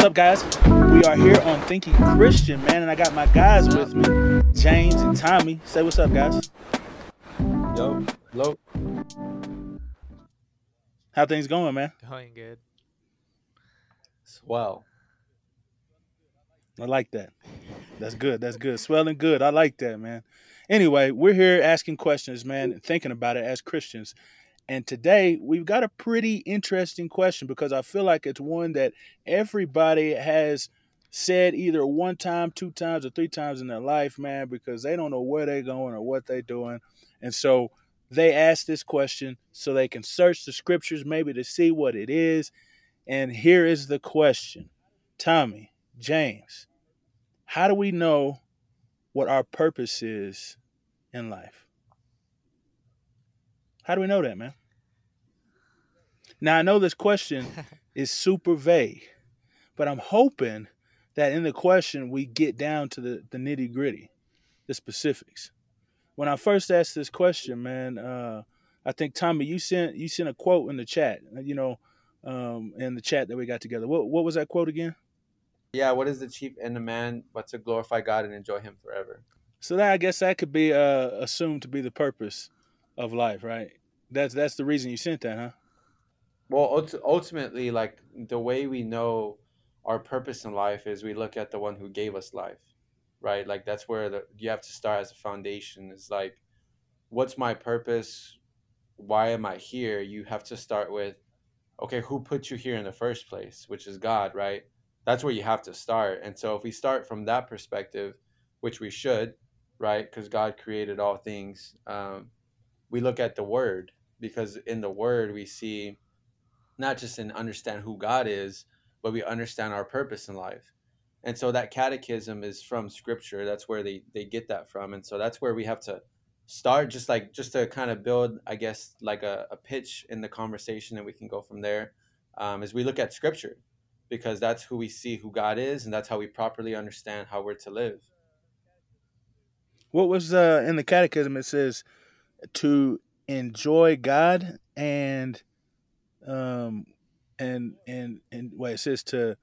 What's up, guys? We are here on Thinking Christian, man, and I got my guys with me, James and Tommy. Say what's up, guys. Yo, hello. How things going, man? Going good. Swell. I like that. That's good. That's good. Swelling good. I like that, man. Anyway, we're here asking questions, man, and thinking about it as Christians. And today we've got a pretty interesting question because I feel like it's one that everybody has said either one time, two times, or three times in their life, man, because they don't know where they're going or what they're doing. And so they ask this question so they can search the scriptures maybe to see what it is. And here is the question Tommy, James, how do we know what our purpose is in life? How do we know that, man? Now, I know this question is super vague, but I'm hoping that in the question we get down to the, the nitty gritty, the specifics. When I first asked this question, man, uh, I think Tommy, you sent you sent a quote in the chat, you know, um, in the chat that we got together. What what was that quote again? Yeah, what is the chief end of man but to glorify God and enjoy Him forever? So that I guess that could be uh, assumed to be the purpose of life, right? That's that's the reason you sent that, huh? Well, ult- ultimately, like the way we know our purpose in life is we look at the one who gave us life, right? Like that's where the, you have to start as a foundation. Is like, what's my purpose? Why am I here? You have to start with, okay, who put you here in the first place, which is God, right? That's where you have to start. And so if we start from that perspective, which we should, right? Because God created all things. Um, we look at the Word because in the Word we see not just in understand who God is, but we understand our purpose in life. And so that catechism is from scripture. That's where they, they get that from. And so that's where we have to start just like just to kind of build, I guess, like a, a pitch in the conversation and we can go from there. Um, as we look at scripture, because that's who we see who God is, and that's how we properly understand how we're to live. What was uh, in the catechism? It says to enjoy God and um and and and what it says to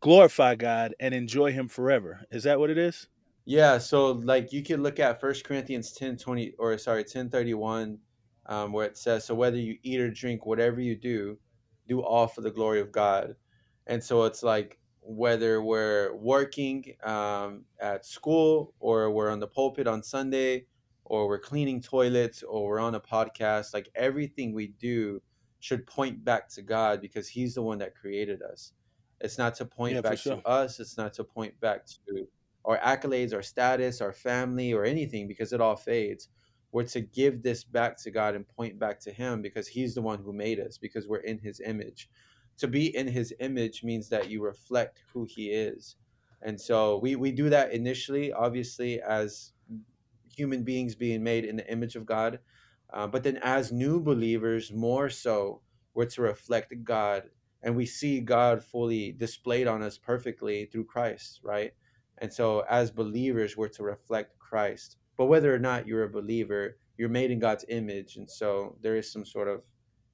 glorify God and enjoy Him forever. Is that what it is? Yeah, so like you could look at First Corinthians 10 20 or sorry, 10 31, um, where it says, So whether you eat or drink, whatever you do, do all for the glory of God. And so it's like whether we're working um, at school or we're on the pulpit on Sunday or we're cleaning toilets or we're on a podcast, like everything we do should point back to God because He's the one that created us. It's not to point Yeah, back sure. to us, it's not to point back to our accolades, our status, our family, or anything because it all fades. We're to give this back to God and point back to Him because He's the one who made us, because we're in His image. To be in His image means that you reflect who He is. And so we, we do that initially, obviously, as human beings being made in the image of God. Uh, but then as new believers, more so, we're to reflect God and we see God fully displayed on us perfectly through Christ, right? And so as believers, we're to reflect Christ. But whether or not you're a believer, you're made in God's image. And so there is some sort of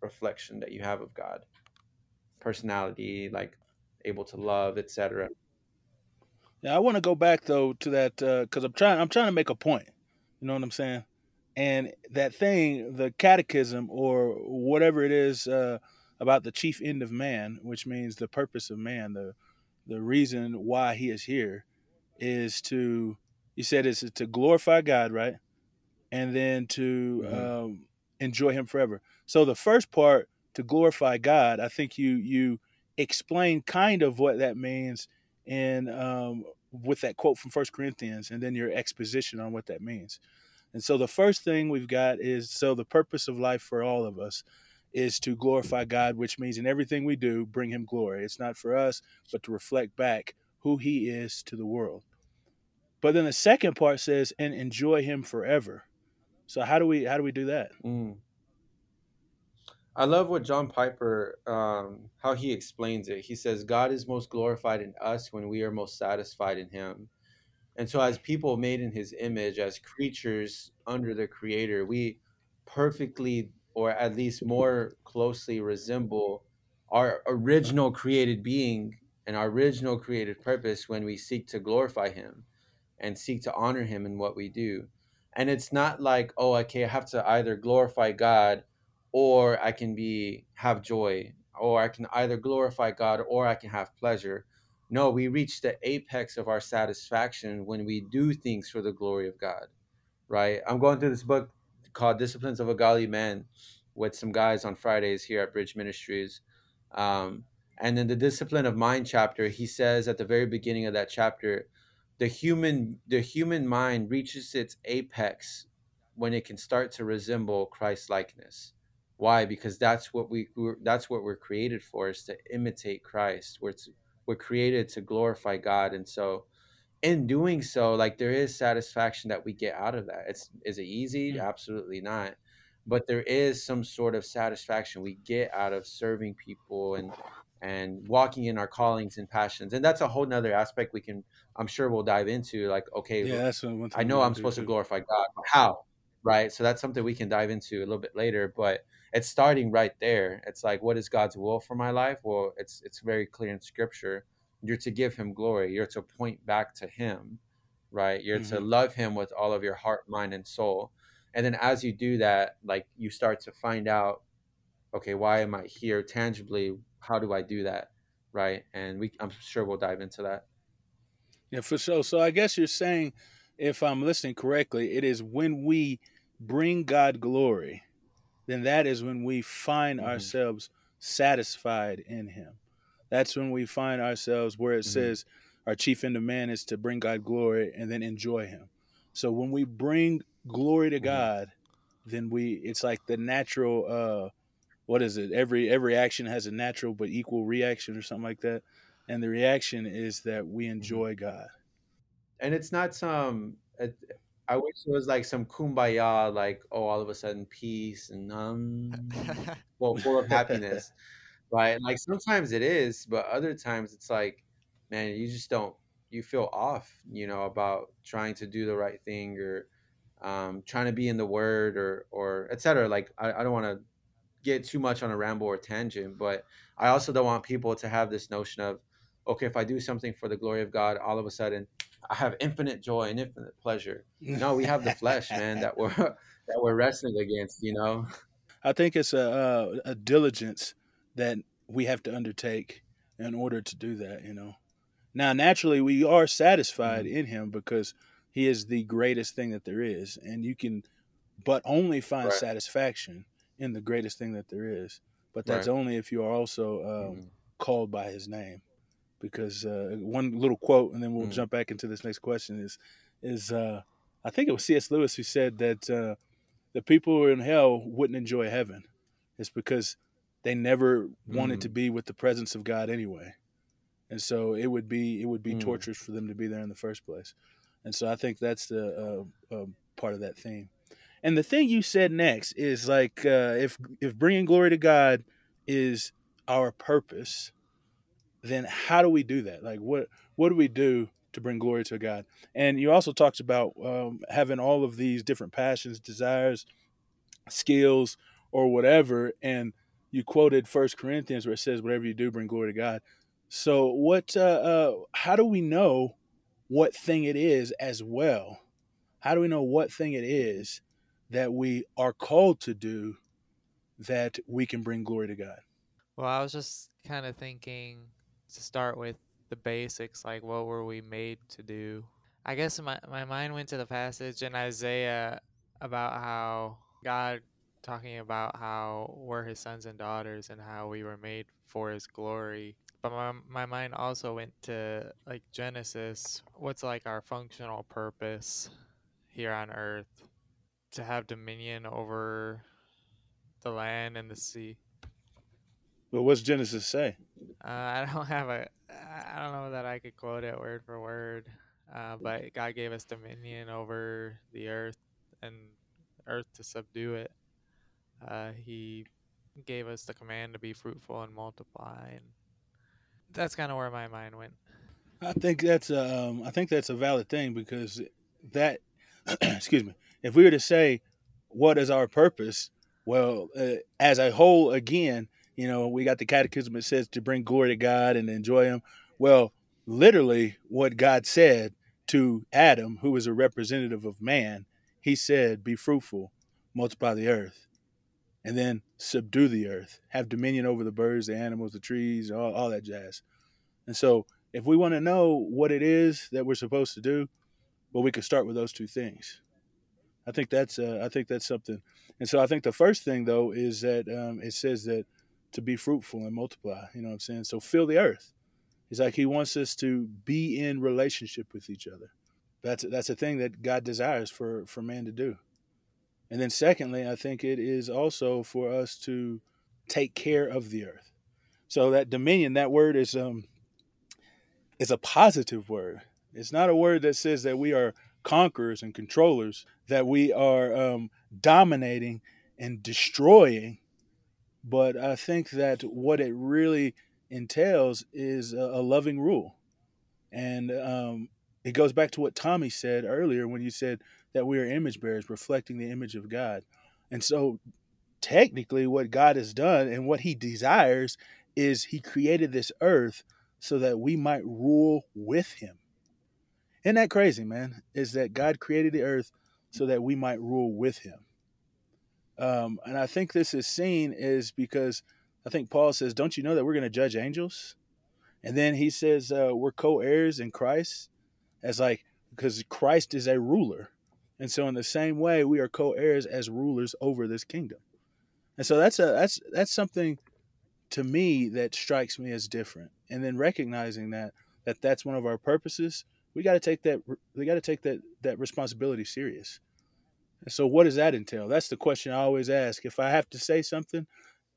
reflection that you have of God, personality, like able to love, etc. Yeah, I want to go back though to that because I'm trying. I'm trying to make a point. You know what I'm saying? And that thing, the catechism or whatever it is uh, about the chief end of man, which means the purpose of man, the the reason why he is here, is to. You said is to glorify God, right? And then to hmm um, enjoy Him forever. So the first part to glorify God, I think you you explain kind of what that means in um, with that quote from First Corinthians, and then your exposition on what that means. And so the first thing we've got is so the purpose of life for all of us is to glorify God, which means in everything we do, bring Him glory. It's not for us, but to reflect back who He is to the world. But then the second part says, and enjoy Him forever. So how do we how do we do that? Mm. I love what John Piper, um, how he explains it. He says, God is most glorified in us when we are most satisfied in Him. And so, as people made in His image, as creatures under the Creator, we perfectly, or at least more closely, resemble our original created being. and our original created purpose when we seek to glorify Him and seek to honor Him in what we do. And it's not like, oh, okay, I have to either glorify God or I can be have joy, or I can either glorify God or I can have pleasure. No, we reach the apex of our satisfaction when we do things for the glory of God, right? I'm going through this book called Disciplines of a Godly Man with some guys on Fridays here at Bridge Ministries. Um, and in the Discipline of Mind chapter, he says at the very beginning of that chapter, the human the human mind reaches its apex when it can start to resemble Christ likeness. Why? Because that's what we that's what we're created for is to imitate Christ. We're to, we're created to glorify God, and so in doing so, like there is satisfaction that we get out of that. It's is it easy? Mm. Absolutely not. But there is some sort of satisfaction we get out of serving people and and walking in our callings and passions. And that's a whole nother aspect we can I'm sure we'll dive into. Like, okay, Yeah, that's one one I know I'm supposed to glorify God. How? Right. So that's something we can dive into a little bit later. But it's starting right there. It's like, what is God's will for my life? Well, it's it's very clear in Scripture. You're to give Him glory. You're to point back to Him. Right. You're to hmm love Him with all of your heart, mind, and soul. And then as you do that, like you start to find out, okay, why am I here tangibly? How do I do that? Right. And we, I'm sure we'll dive into that. Yeah, for sure. So I guess you're saying, if I'm listening correctly, it is when we bring God glory, then that is when we find hmm ourselves satisfied in Him. That's when we find ourselves where it hmm says our chief end of man is to bring God glory and then enjoy Him. So when we bring glory to hmm God, then we it's like the natural uh what is it? Every every action has a natural but equal reaction or something like that. And the reaction is that we hmm enjoy God. and it's not some i wish it was like some kumbaya like oh all of a sudden peace and um well full of happiness right? Like sometimes it is but other times it's like man you just don't you feel off you know about trying to do the right thing or um, trying to be in the word or or etc like i, I don't want to get too much on a ramble or tangent, but I also don't want people to have this notion of, okay, if I do something for the glory of God, all of a sudden I have infinite joy and infinite pleasure. No, we have the flesh, man, that we're that we're wrestling against, you know. I think it's a, a a diligence that we have to undertake in order to do that. You know. Now, naturally, we are satisfied hmm in Him because He is the greatest thing that there is, and you can, but only find Right, satisfaction in the greatest thing that there is. But that's right. only if you are also um, hmm called by His name. Because uh, one little quote, and then we'll hmm jump back into this next question is, is uh, I think it was C.S. Lewis who said that uh, the people who are in hell wouldn't enjoy heaven. It's because they never wanted to mm be with the presence of God anyway, and so it would be it would be mm torturous for them to be there in the first place. And so I think that's the uh, uh, part of that theme. And the thing you said next is like uh, if if bringing glory to God is our purpose, then how do we do that? Like what what do we do to bring glory to God? And you also talked about um, having all of these different passions, desires, skills or whatever and you quoted first corinthians where it says whatever you do bring glory to god so what uh, uh how do we know what thing it is as well how do we know what thing it is that we are called to do that we can bring glory to god Well, I was just kind of thinking to start with the basics, like what were we made to do? I guess my, my mind went to the passage in Isaiah about how God talking about how we're his sons and daughters and how we were made for his glory. But my, my mind also went to like Genesis, what's like our functional purpose here on earth to have dominion over the land and the sea. but what's genesis say Uh, I don't have a. I don't know that I could quote it word for word, uh, but God gave us dominion over the earth and earth to subdue it. Uh, he gave us the command to be fruitful and multiply, and that's kind of where my mind went. i think that's um i think that's a valid thing because that excuse me if we were to say what is our purpose well uh, as a whole again you know we got the catechism that says to bring glory to god and enjoy him Well, literally, what God said to Adam, who was a representative of man, he said, Be fruitful, multiply the earth, and then subdue the earth, have dominion over the birds, the animals, the trees, all, all that jazz. And so, if we want to know what it is that we're supposed to do, well, we could start with those two things. I think that's uh, I think that's something. And so I think the first thing though is that um, it says that to be fruitful and multiply. You know what I'm saying? So fill the earth. He's like he wants us to be in relationship with each other. That's that's a thing that God desires for for man to do. And then secondly, I think it is also for us to take care of the earth. So that dominion, that word is um is a positive word. It's not a word that says that we are conquerors and controllers, that we are um, dominating and destroying. But I think that what it really entails is a, a loving rule. And um, it goes back to what Tommy said earlier when you said that we are image bearers, reflecting the image of God. And so, technically, what God has done and what He desires is He created this earth so that we might rule with Him. Isn't that crazy, man? Is that God created the earth so that we might rule with Him. Um, and I think this is seen is because I think Paul says, "Don't you know that we're going to judge angels?" And then he says, uh, "We're co-heirs in Christ," as like because Christ is a ruler, and so in the same way, we are co-heirs as rulers over this kingdom. And so that's a that's that's something to me that strikes me as different. And then recognizing that that that's one of our purposes, we got to take that we got to take that that responsibility serious. And so what does that entail? That's the question I always ask. If I have to say something,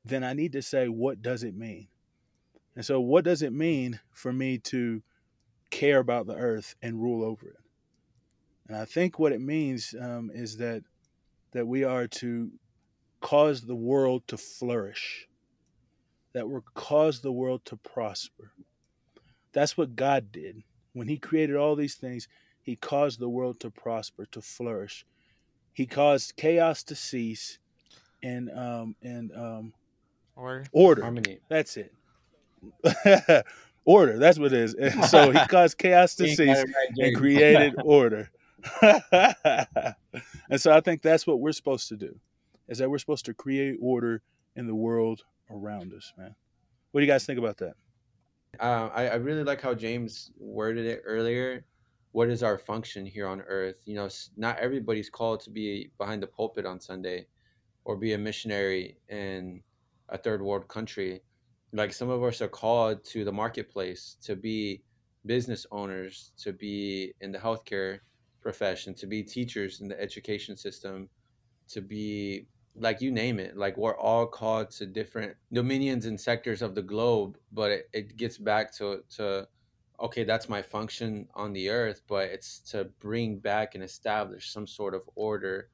then I need to say what does it mean? And so what does it mean for me to care about the earth and rule over it? And I think what it means um, is that that we are to cause the world to flourish, that we're cause the world to prosper. That's what God did when He created all these things. He caused the world to prosper, to flourish. He caused chaos to cease, and um, and um, Order. order. Harmony. That's it. order. That's what it is. And so He caused chaos to cease right, and created order. and so I think that's what we're supposed to do. Is that we're supposed to create order in the world around us, man. What do you guys think about that? Uh, I, I really like how James worded it earlier. What is our function here on earth? You know, not everybody's called to be behind the pulpit on Sunday or be a missionary in a third world country. Like some of us are called to the marketplace to be business owners, to be in the healthcare profession, to be teachers in the education system, to be like you name it. Like we're all called to different dominions and sectors of the globe, but it, it gets back to to okay, that's my function on the earth, but it's to bring back and establish some sort of order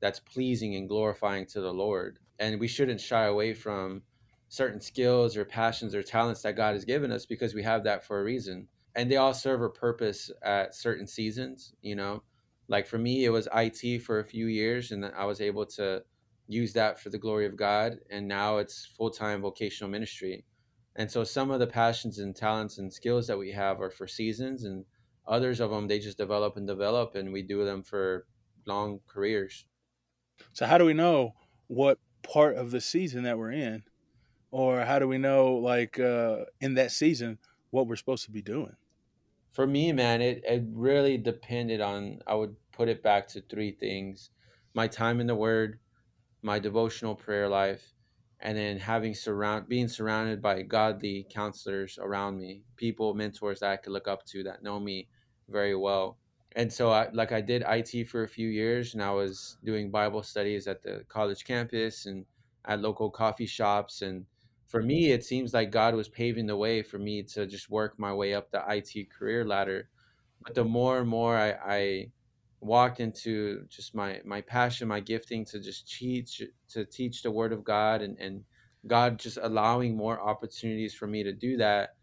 that's pleasing and glorifying to the Lord. And we shouldn't shy away from certain skills or passions or talents that God has given us because we have that for a reason. And they all serve a purpose at certain seasons, you know. Like for me, it was IT for a few years, and I was able to use that for the glory of God. And now it's full time vocational ministry. And so some of the passions and talents and skills that we have are for seasons, and others of them they just develop and develop, and we do them for long careers. So how do we know what part of the season that we're in? Or how do we know like uh in that season what we're supposed to be doing? For me, man, it, it really depended on, I would put it back to three things my time in the Word, my devotional prayer life, and then having surround being surrounded by godly counselors around me, people, mentors that I could look up to that know me very well. And so, I, like, I did IT for a few years, and I was doing Bible studies at the college campus and at local coffee shops. And for me, it seems like God was paving the way for me to just work my way up the IT career ladder. But the more and more I, I walked into just my my passion, my gifting to just teach to teach the Word of God, and and God just allowing more opportunities for me to do that.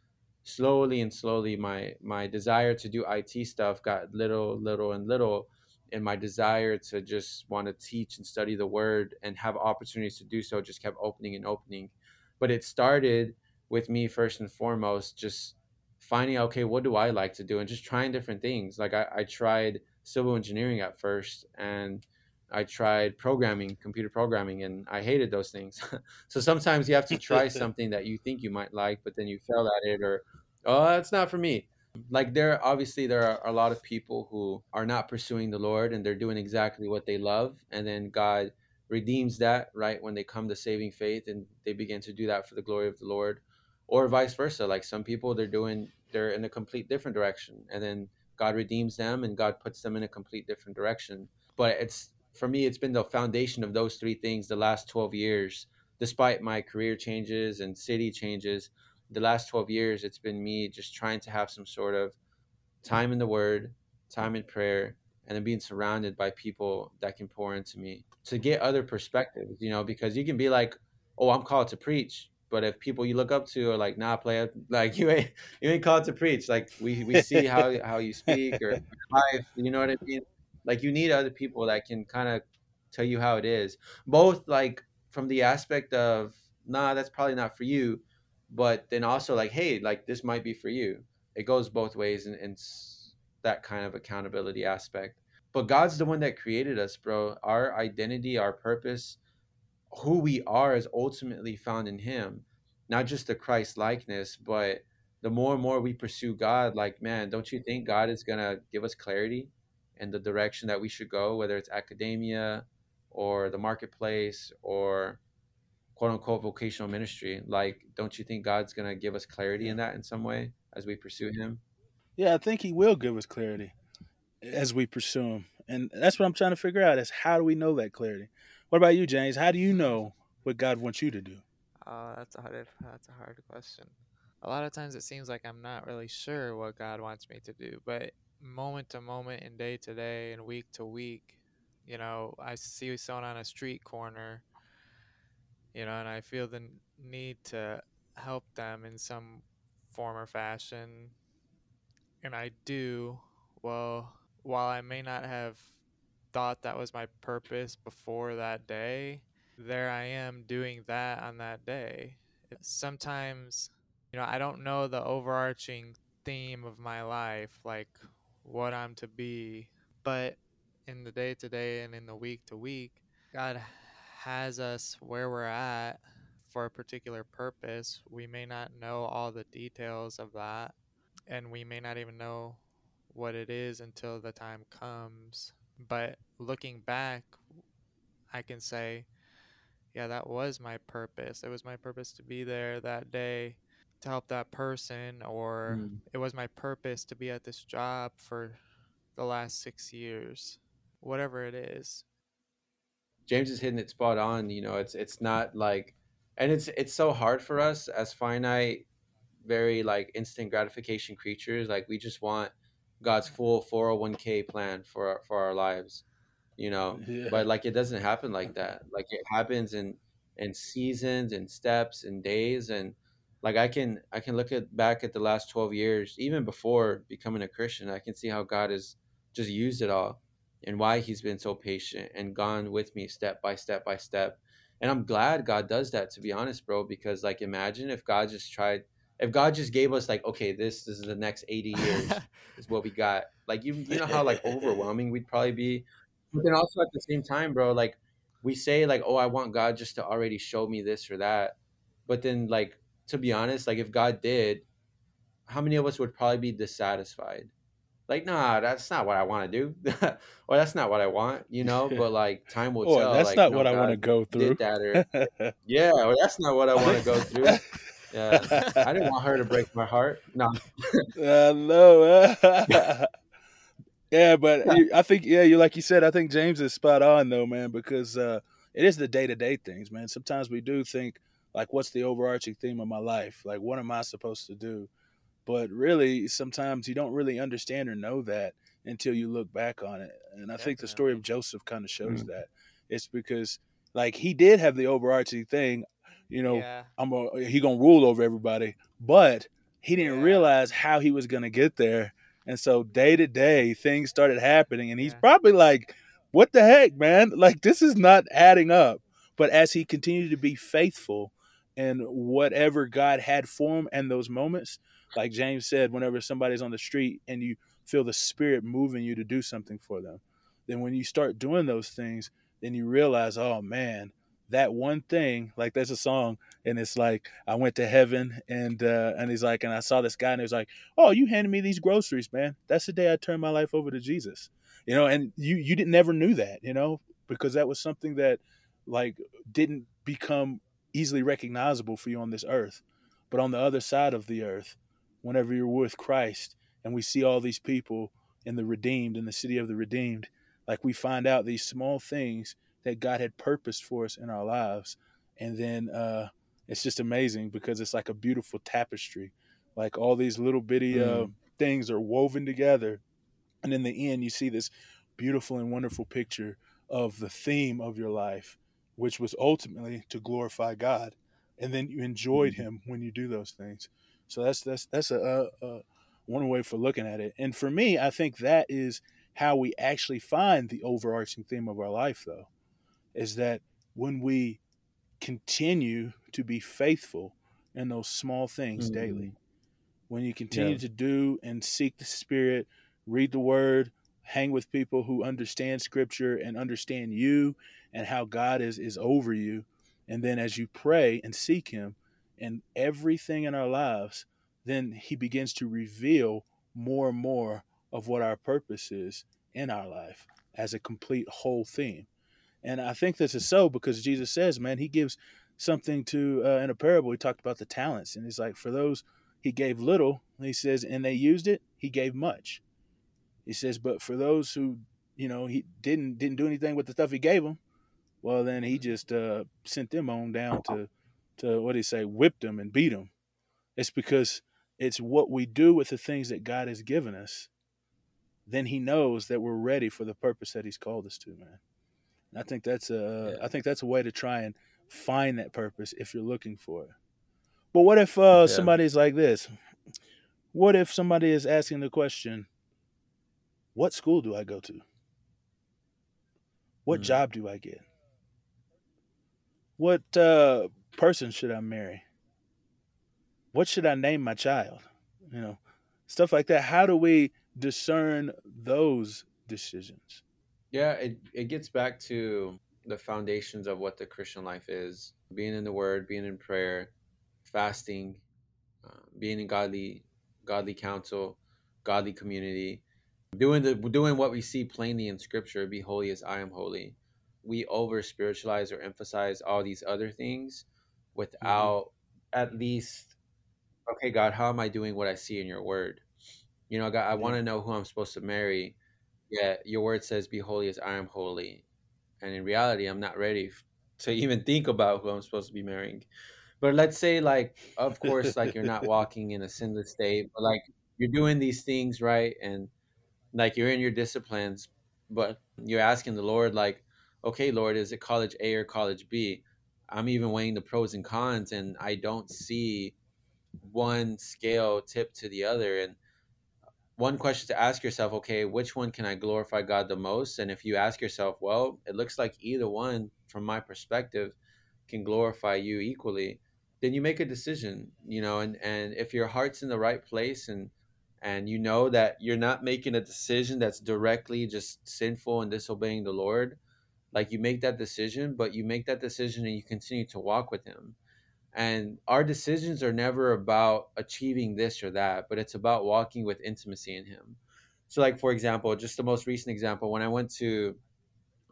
Slowly and slowly, my my desire to do IT stuff got little, little, and little, and my desire to just want to teach and study the Word and have opportunities to do so just kept opening and opening. But it started with me first and foremost, just finding okay, what do I like to do, and just trying different things. Like I, I tried civil engineering at first, and I tried programming, computer programming, and I hated those things. so sometimes you have to try something that you think you might like, but then you fail at it, or oh, that's not for me. Like there, obviously, there are a lot of people who are not pursuing the Lord, and they're doing exactly what they love, and then God redeems that right when they come to saving faith, and they begin to do that for the glory of the Lord, or vice versa. Like some people, they're doing, they're in a complete different direction, and then God redeems them, and God puts them in a complete different direction. But it's for me, it's been the foundation of those three things the last 12 years. Despite my career changes and city changes, the last 12 years, it's been me just trying to have some sort of time in the Word, time in prayer, and then being surrounded by people that can pour into me to get other perspectives, you know, because you can be like, oh, I'm called to preach. But if people you look up to are like, nah, play like you ain't you ain't called to preach. Like we, we see how how you speak or life, you know what I mean? Like you need other people that can kind of tell you how it is. Both like from the aspect of nah, that's probably not for you, but then also like hey, like this might be for you. It goes both ways and in, in that kind of accountability aspect. But God's the one that created us, bro. Our identity, our purpose, who we are is ultimately found in him. Not just the Christ likeness, but the more and more we pursue God, like man, don't you think God is gonna give us clarity? and the direction that we should go, whether it's academia or the marketplace or quote unquote vocational ministry. Like, don't you think God's going to give us clarity in that in some way as we pursue Him? Yeah, I think He will give us clarity as we pursue Him. And that's what I'm trying to figure out is how do we know that clarity? What about you, James? How do you know what God wants you to do? Uh, that's a hard, that's a hard question. A lot of times it seems like I'm not really sure what God wants me to do, but moment to moment and day to day and week to week. You know, I see someone on a street corner, you know, and I feel the need to help them in some form or fashion. And I do. Well, while I may not have thought that was my purpose before that day, there I am doing that on that day. Sometimes, you know, I don't know the overarching theme of my life, like what I'm to be. But in the day to day and in the week to week, God has us where we're at for a particular purpose. We may not know all the details of that, and we may not even know what it is until the time comes. But looking back, I can say, yeah, that was my purpose. It was my purpose to be there that day to help that person or mm. it was my purpose to be at this job for the last six years whatever it is james is hitting it spot on you know it's it's not like and it's it's so hard for us as finite very like instant gratification creatures like we just want god's full 401k plan for our, for our lives you know? Yeah. but like it doesn't happen like that. Like it happens in in seasons and steps and days and like i can i can look at back at the last 12 years even before becoming a christian i can see how god has just used it all and why he's been so patient and gone with me step by step by step. And i'm glad god does that to be honest bro because like imagine if god just tried if god just gave us like okay this, this is the next 80 years is what we got like you, you know how like overwhelming we'd probably be but then also at the same time bro like we say like oh i want god just to already show me this or that but then like to be honest, like if God did, how many of us would probably be dissatisfied? Like, nah, that's not what I want to do, or that's not what I want, you know. But like, time will or, tell. That's like, not no, what God I want to go through. That or, yeah, or that's not what I want to go through. Yeah, I didn't want her to break my heart. No, uh, no. yeah, but I think yeah, you like you said. I think James is spot on though, man, because uh, it is the day to day things, man. Sometimes we do think like what's the overarching theme of my life like what am i supposed to do but really sometimes you don't really understand or know that until you look back on it and i Definitely. think the story of joseph kind of shows mm-hmm. that it's because like he did have the overarching thing you know yeah. i'm a, he gonna rule over everybody but he didn't yeah. realize how he was gonna get there and so day to day things started happening and he's yeah. probably like what the heck man like this is not adding up but as he continued to be faithful and whatever God had for him and those moments, like James said, whenever somebody's on the street and you feel the spirit moving you to do something for them, then when you start doing those things, then you realize, oh man, that one thing, like there's a song and it's like I went to heaven and uh and he's like and I saw this guy and he was like, Oh, you handed me these groceries, man. That's the day I turned my life over to Jesus. You know, and you you didn't never knew that, you know, because that was something that like didn't become easily recognizable for you on this earth. But on the other side of the earth, whenever you're with Christ and we see all these people in the redeemed, in the city of the redeemed, like we find out these small things that God had purposed for us in our lives. And then uh, it's just amazing because it's like a beautiful tapestry. Like all these little bitty uh, Mm. things are woven together. And in the end, you see this beautiful and wonderful picture of the theme of your life, which was ultimately to glorify God. And then you enjoyed Him when you do those things. So that's that's that's a, a, a one way for looking at it. And for me, I think that is how we actually find the overarching theme of our life, though, is that when we continue to be faithful in those small things daily, Mm. when you continue Yeah. to do and seek the Spirit, read the Word, hang with people who understand Scripture and understand you and how God is is over you, and then as you pray and seek Him in everything in our lives, then He begins to reveal more and more of what our purpose is in our life as a complete whole theme. And I think this is so because Jesus says, man, He gives something to uh, in a parable. He talked about the talents, and He's like, for those He gave little, He says, and they used it, He gave much. He says, but for those who, you know, He didn't didn't do anything with the stuff He gave them, well, then He just uh, sent them on down to to what do you say, whipped them and beat them. It's because it's what we do with the things that God has given us. Then He knows that we're ready for the purpose that He's called us to, man. And I think that's a Yeah. I think that's a way to try and find that purpose if you're looking for it. But what if uh, Yeah. somebody's like this? What if somebody is asking the question, "What school do I go to? What Mm. job do I get? What uh, person should I marry? What should I name my child? You know, stuff like that. How do we discern those decisions? Yeah, it, it gets back to the foundations of what the Christian life is being in the Word, being in prayer, fasting, uh, being in godly, godly counsel, godly community, doing the doing what we see plainly in Scripture. Be holy as I am holy. We over spiritualize or emphasize all these other things without at least, okay, God, how am I doing what I see in Your Word? You know, God, I want to know who I'm supposed to marry. Yeah, Your Word says, "Be holy as I am holy," and in reality, I'm not ready to even think about who I'm supposed to be marrying. But let's say, like, of course, like you're not walking in a sinless state, but like you're doing these things right, and like you're in your disciplines, but you're asking the Lord, like, okay, Lord, is it college A or college B? I'm even weighing the pros and cons, and I don't see one scale tip to the other. And one question to ask yourself, okay, which one can I glorify God the most? And if you ask yourself, well, it looks like either one, from my perspective, can glorify you equally, then you make a decision, you know, and, and if your heart's in the right place and and you know that you're not making a decision that's directly just sinful and disobeying the Lord, like you make that decision, but you make that decision and you continue to walk with him and our decisions are never about achieving this or that but it's about walking with intimacy in him. So like for example just the most recent example when i went to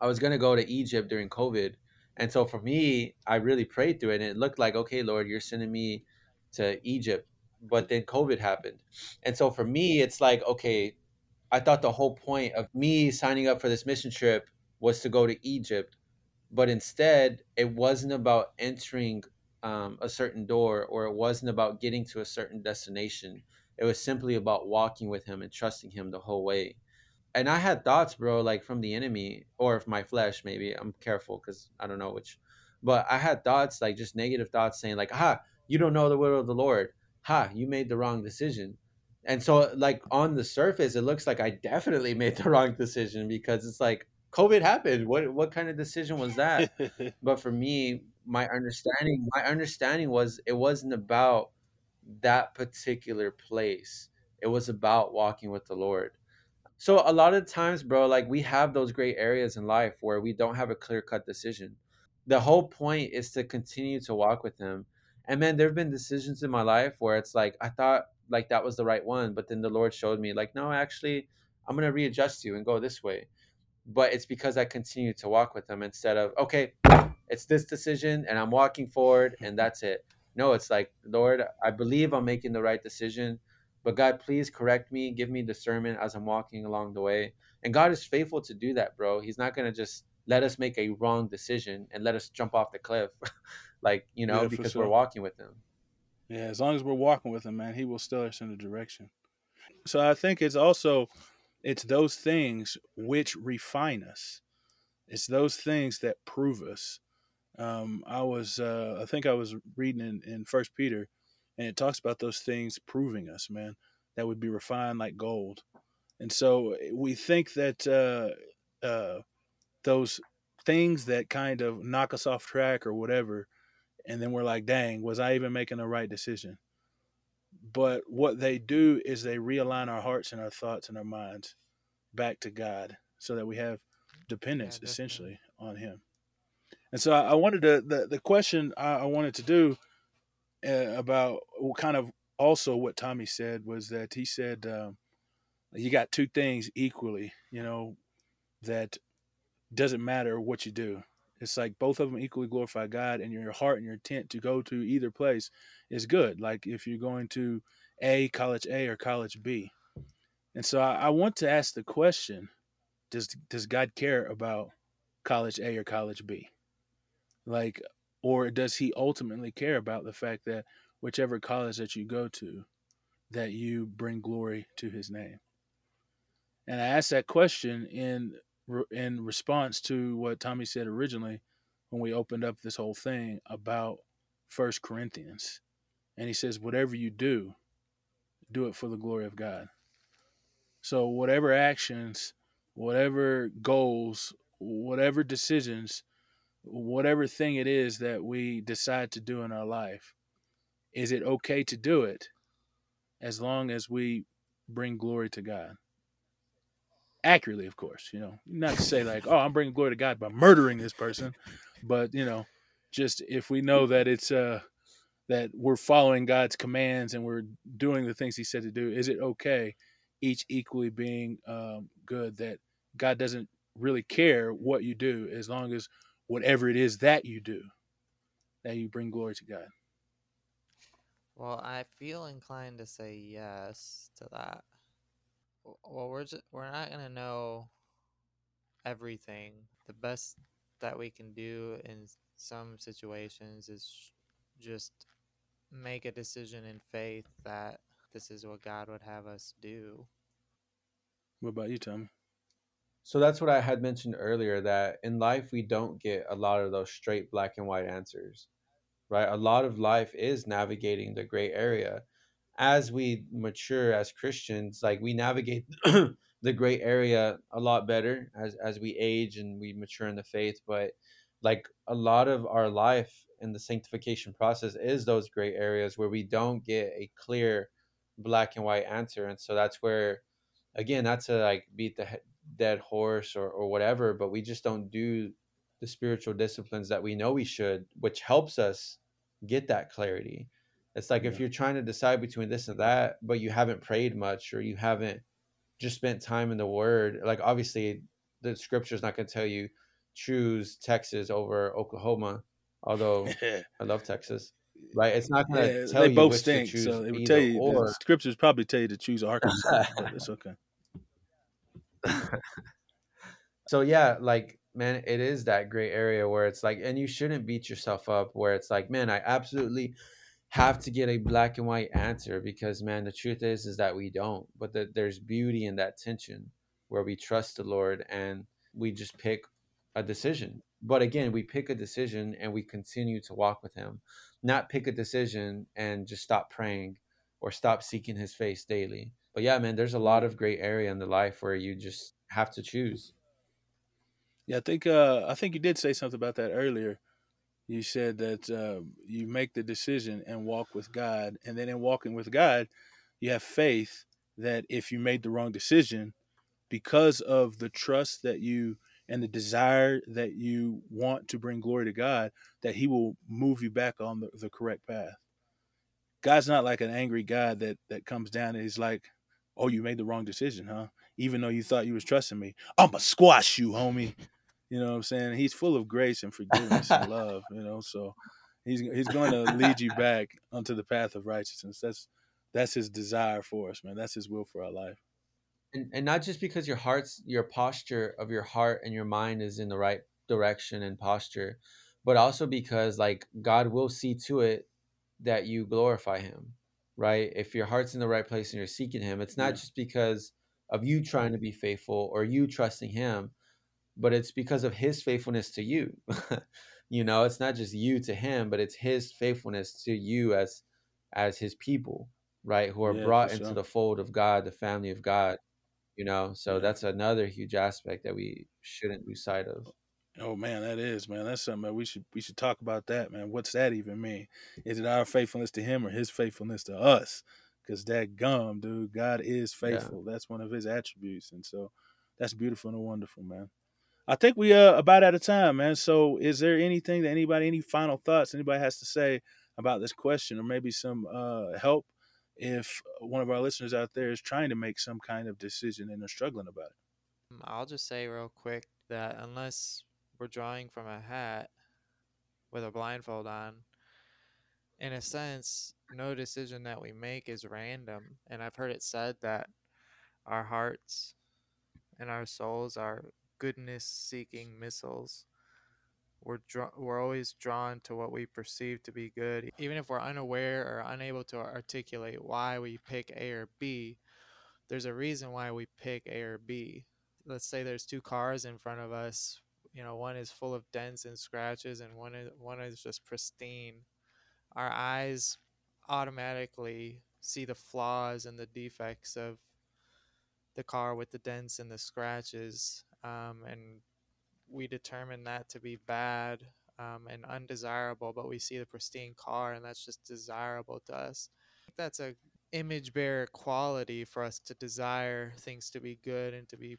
i was going to go to egypt during covid and so for me i really prayed through it and it looked like okay lord you're sending me to egypt but then covid happened. And so for me it's like okay i thought the whole point of me signing up for this mission trip was to go to egypt but instead it wasn't about entering um, a certain door or it wasn't about getting to a certain destination. It was simply about walking with him and trusting him the whole way. And i had thoughts bro like from the enemy or if my flesh maybe. I'm careful because i don't know which. But i had thoughts like just negative thoughts saying like ha you don't know the will of the lord. Ha you made the wrong decision. And so like on the surface it looks like i definitely made the wrong decision because it's like covid happened. What what kind of decision was that? But for me my understanding my understanding was it wasn't about that particular place. It was about walking with the Lord. So a lot of times, bro, like we have those gray areas in life where we don't have a clear cut decision. The whole point is to continue to walk with him. And man, there have been decisions in my life where it's like I thought like that was the right one, but then the Lord showed me like, no, actually, I'm gonna readjust you and go this way. But it's because I continue to walk with him instead of okay, it's this decision and I'm walking forward and that's it. No, it's like, Lord, I believe I'm making the right decision, but God, please correct me, give me discernment as I'm walking along the way. And God is faithful to do that, bro. He's not going to just let us make a wrong decision and let us jump off the cliff, like, you know, Yeah, because sure. we're walking with Him. Yeah, as long as we're walking with him, man, he will steer us in the direction. So I think it's also it's those things which refine us. It's those things that prove us. Um, I was uh, I think I was reading in, in First Peter, and it talks about those things proving us, man, that would be refined like gold. And so we think that uh, uh, those things that kind of knock us off track or whatever, and then we're like, dang, was I even making the right decision? But what they do is they realign our hearts and our thoughts and our minds back to God so that we have dependence definitely. essentially on Him. And so I, wanted to, the, the question I, wanted to do uh, about kind of also what Tommy said was that he said, um, you got two things equally, you know, that doesn't matter what you do. It's like both of them equally glorify God, and your heart and your intent to go to either place is good. Like if you're going to A, college A, or college B. And so I, I want to ask the question Does, does God care about college A or college B? Like, or does he ultimately care about the fact that whichever college that you go to, that you bring glory to his name? And I asked that question in in response to what Tommy said originally when we opened up this whole thing about First Corinthians. And he says, whatever you do, do it for the glory of God. So whatever actions, whatever goals, whatever decisions, whatever thing it is that we decide to do in our life, is it okay to do it as long as we bring glory to God? accurately, of course. You know, not to say like, oh, I'm bringing glory to God by murdering this person, but you know, just if we know that it's uh that we're following God's commands and we're doing the things He said to do, is it okay? Each equally being um, good. That God doesn't really care what you do as long as whatever it is that you do, that you bring glory to God. Well, I feel inclined to say yes to that. Well, we're just, we're not gonna know everything. The best that we can do in some situations is just make a decision in faith that this is what God would have us do. What about you, Tommy? So that's what I had mentioned earlier that in life we don't get a lot of those straight black and white answers, right? A lot of life is navigating the gray area. As we mature as Christians, like we navigate the gray area a lot better as as we age and we mature in the faith, but like a lot of our life in the sanctification process is those gray areas where we don't get a clear black and white answer and so that's where again not to like beat the he- dead horse or, or whatever but we just don't do the spiritual disciplines that we know we should which helps us get that clarity it's like if you're trying to decide between this and that but you haven't prayed much or you haven't just spent time in the word like obviously the scripture's not going to tell you choose texas over oklahoma although i love texas right it's not going to Yeah, tell they you both stink, to so it would tell you. or The scriptures probably tell you to choose Arkansas, but it's okay. so yeah like man it is that gray area where it's like and you shouldn't beat yourself up where it's like man i absolutely have to get a black and white answer because man the truth is is that we don't but that there's beauty in that tension where we trust the lord and we just pick a decision. But again we pick a decision and we continue to walk with him not pick a decision and just stop praying or stop seeking his face daily but yeah man there's a lot of gray area in the life where you just have to choose Yeah, I think uh, I think you did say something about that earlier. you said that uh, you make the decision and walk with God, and then in walking with God, you have faith that if you made the wrong decision, because of the trust that you and the desire that you want to bring glory to God, that He will move you back on the, the correct path. God's not like an angry God that that comes down and He's like, "Oh, you made the wrong decision, huh? Even though you thought you was trusting me, I'ma squash you, homie." You know what I'm saying? He's full of grace and forgiveness and love. You know, so he's he's going to lead you back onto the path of righteousness. That's that's his desire for us, man. That's his will for our life. And and not just because your heart's your posture of your heart and your mind is in the right direction and posture, but also because like God will see to it that you glorify him. Right? If your heart's in the right place and you're seeking him, it's not Yeah. just because of you trying to be faithful or you trusting him, but it's because of his faithfulness to you. you know, it's not just you to him, but it's his faithfulness to you as as his people, right? Who are Yeah, brought into sure. the fold of God, the family of God, you know. So Yeah. that's another huge aspect that we shouldn't lose sight of. Oh man, that is man. That's something that we should we should talk about that, man. What's that even mean? Is it our faithfulness to him or his faithfulness to us? Because that gum, dude, God is Yeah. faithful. That's one of his attributes. And so that's beautiful and wonderful, man. I think we are about out of time, man. So is there anything that anybody, any final thoughts anybody has to say about this question, or maybe some uh help if one of our listeners out there is trying to make some kind of decision and they're struggling about it? I'll just say real quick that unless we're drawing from a hat with a blindfold on, in a sense, no decision that we make is random. And I've heard it said that our hearts and our souls are goodness seeking missiles. We're, dra- we're always drawn to what we perceive to be good. Even if we're unaware or unable to articulate why we pick A or B, there's a reason why we pick A or B. Let's say there's two cars in front of us. You know, one is full of dents and scratches, and one is one is just pristine. Our eyes automatically see the flaws and the defects of the car with the dents and the scratches, um, and we determine that to be bad um, and undesirable. But we see the pristine car, and that's just desirable to us. That's a image bearer quality for us to desire things to be good and to be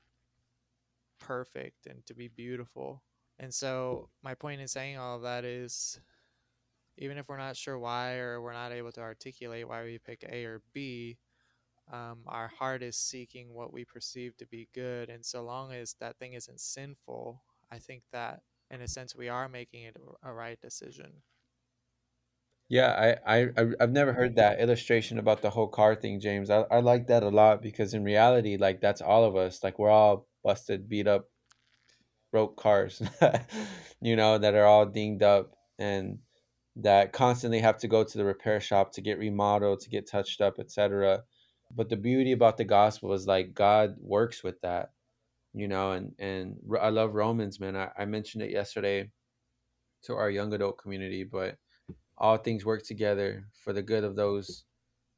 perfect and to be beautiful. And so, my point in saying all of that is even if we're not sure why or we're not able to articulate why we pick A or B, um, our heart is seeking what we perceive to be good. And so long as that thing isn't sinful, I think that in a sense we are making it a right decision. Yeah, I, I I've never heard that illustration about the whole car thing, James. I, I like that a lot because in reality, like that's all of us. Like we're all busted, beat up, broke cars, you know, that are all dinged up and that constantly have to go to the repair shop to get remodeled, to get touched up, etc. But the beauty about the gospel is like God works with that, you know, and and I love Romans, man. I, I mentioned it yesterday to our young adult community, but all things work together for the good of those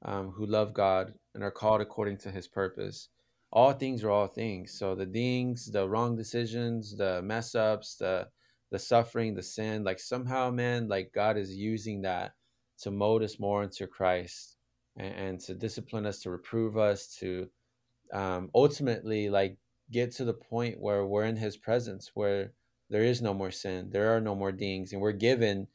um, who love God and are called according to his purpose. All things are all things. So the dings, the wrong decisions, the mess ups, the the suffering, the sin, like somehow, man, like God is using that to mold us more into Christ and, and to discipline us, to reprove us, to um, ultimately like get to the point where we're in his presence, where there is no more sin, there are no more dings, and we're given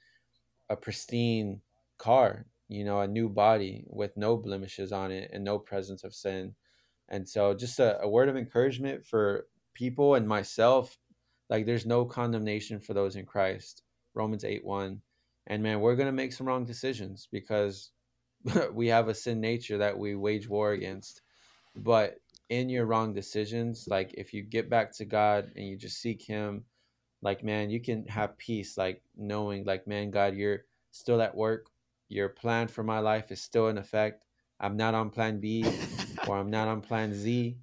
a pristine car, you know, a new body with no blemishes on it and no presence of sin. And so, just a, a word of encouragement for people and myself like, there's no condemnation for those in Christ. Romans 8 1. And man, we're going to make some wrong decisions because we have a sin nature that we wage war against. But in your wrong decisions, like if you get back to God and you just seek Him, like man you can have peace like knowing like man god you're still at work your plan for my life is still in effect i'm not on plan b or i'm not on plan z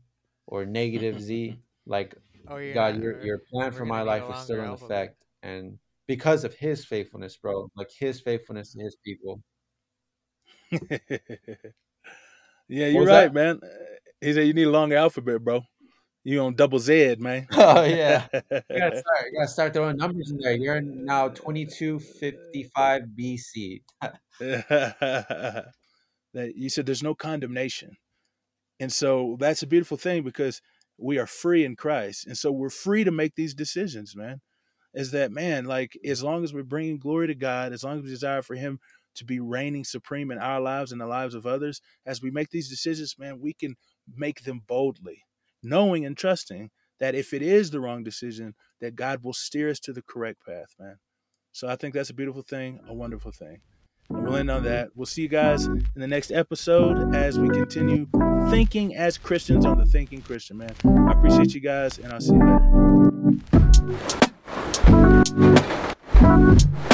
or negative z like Oh, you're god your your plan we're for my life is still in alphabet. effect and because of his faithfulness bro like his faithfulness to his people yeah, you're right, that man. He said you need a longer alphabet, bro. You on double Z, man. Oh yeah. You gotta start. You gotta start throwing numbers in there. You're now 2255 BC. that you said there's no condemnation. And so that's a beautiful thing because we are free in Christ. And so we're free to make these decisions, man. Is that, man, like as mm-hmm. long as we're bringing glory to God, as long as we desire for Him to be reigning supreme in our lives and the lives of others, as we make these decisions, man, we can make them boldly, knowing and trusting that if it is the wrong decision, that God will steer us to the correct path, man. So I think that's a beautiful thing, a wonderful thing. We'll end on that. We'll see you guys in the next episode as we continue thinking as Christians on the Thinking Christian, man. I appreciate you guys, and I'll see you later.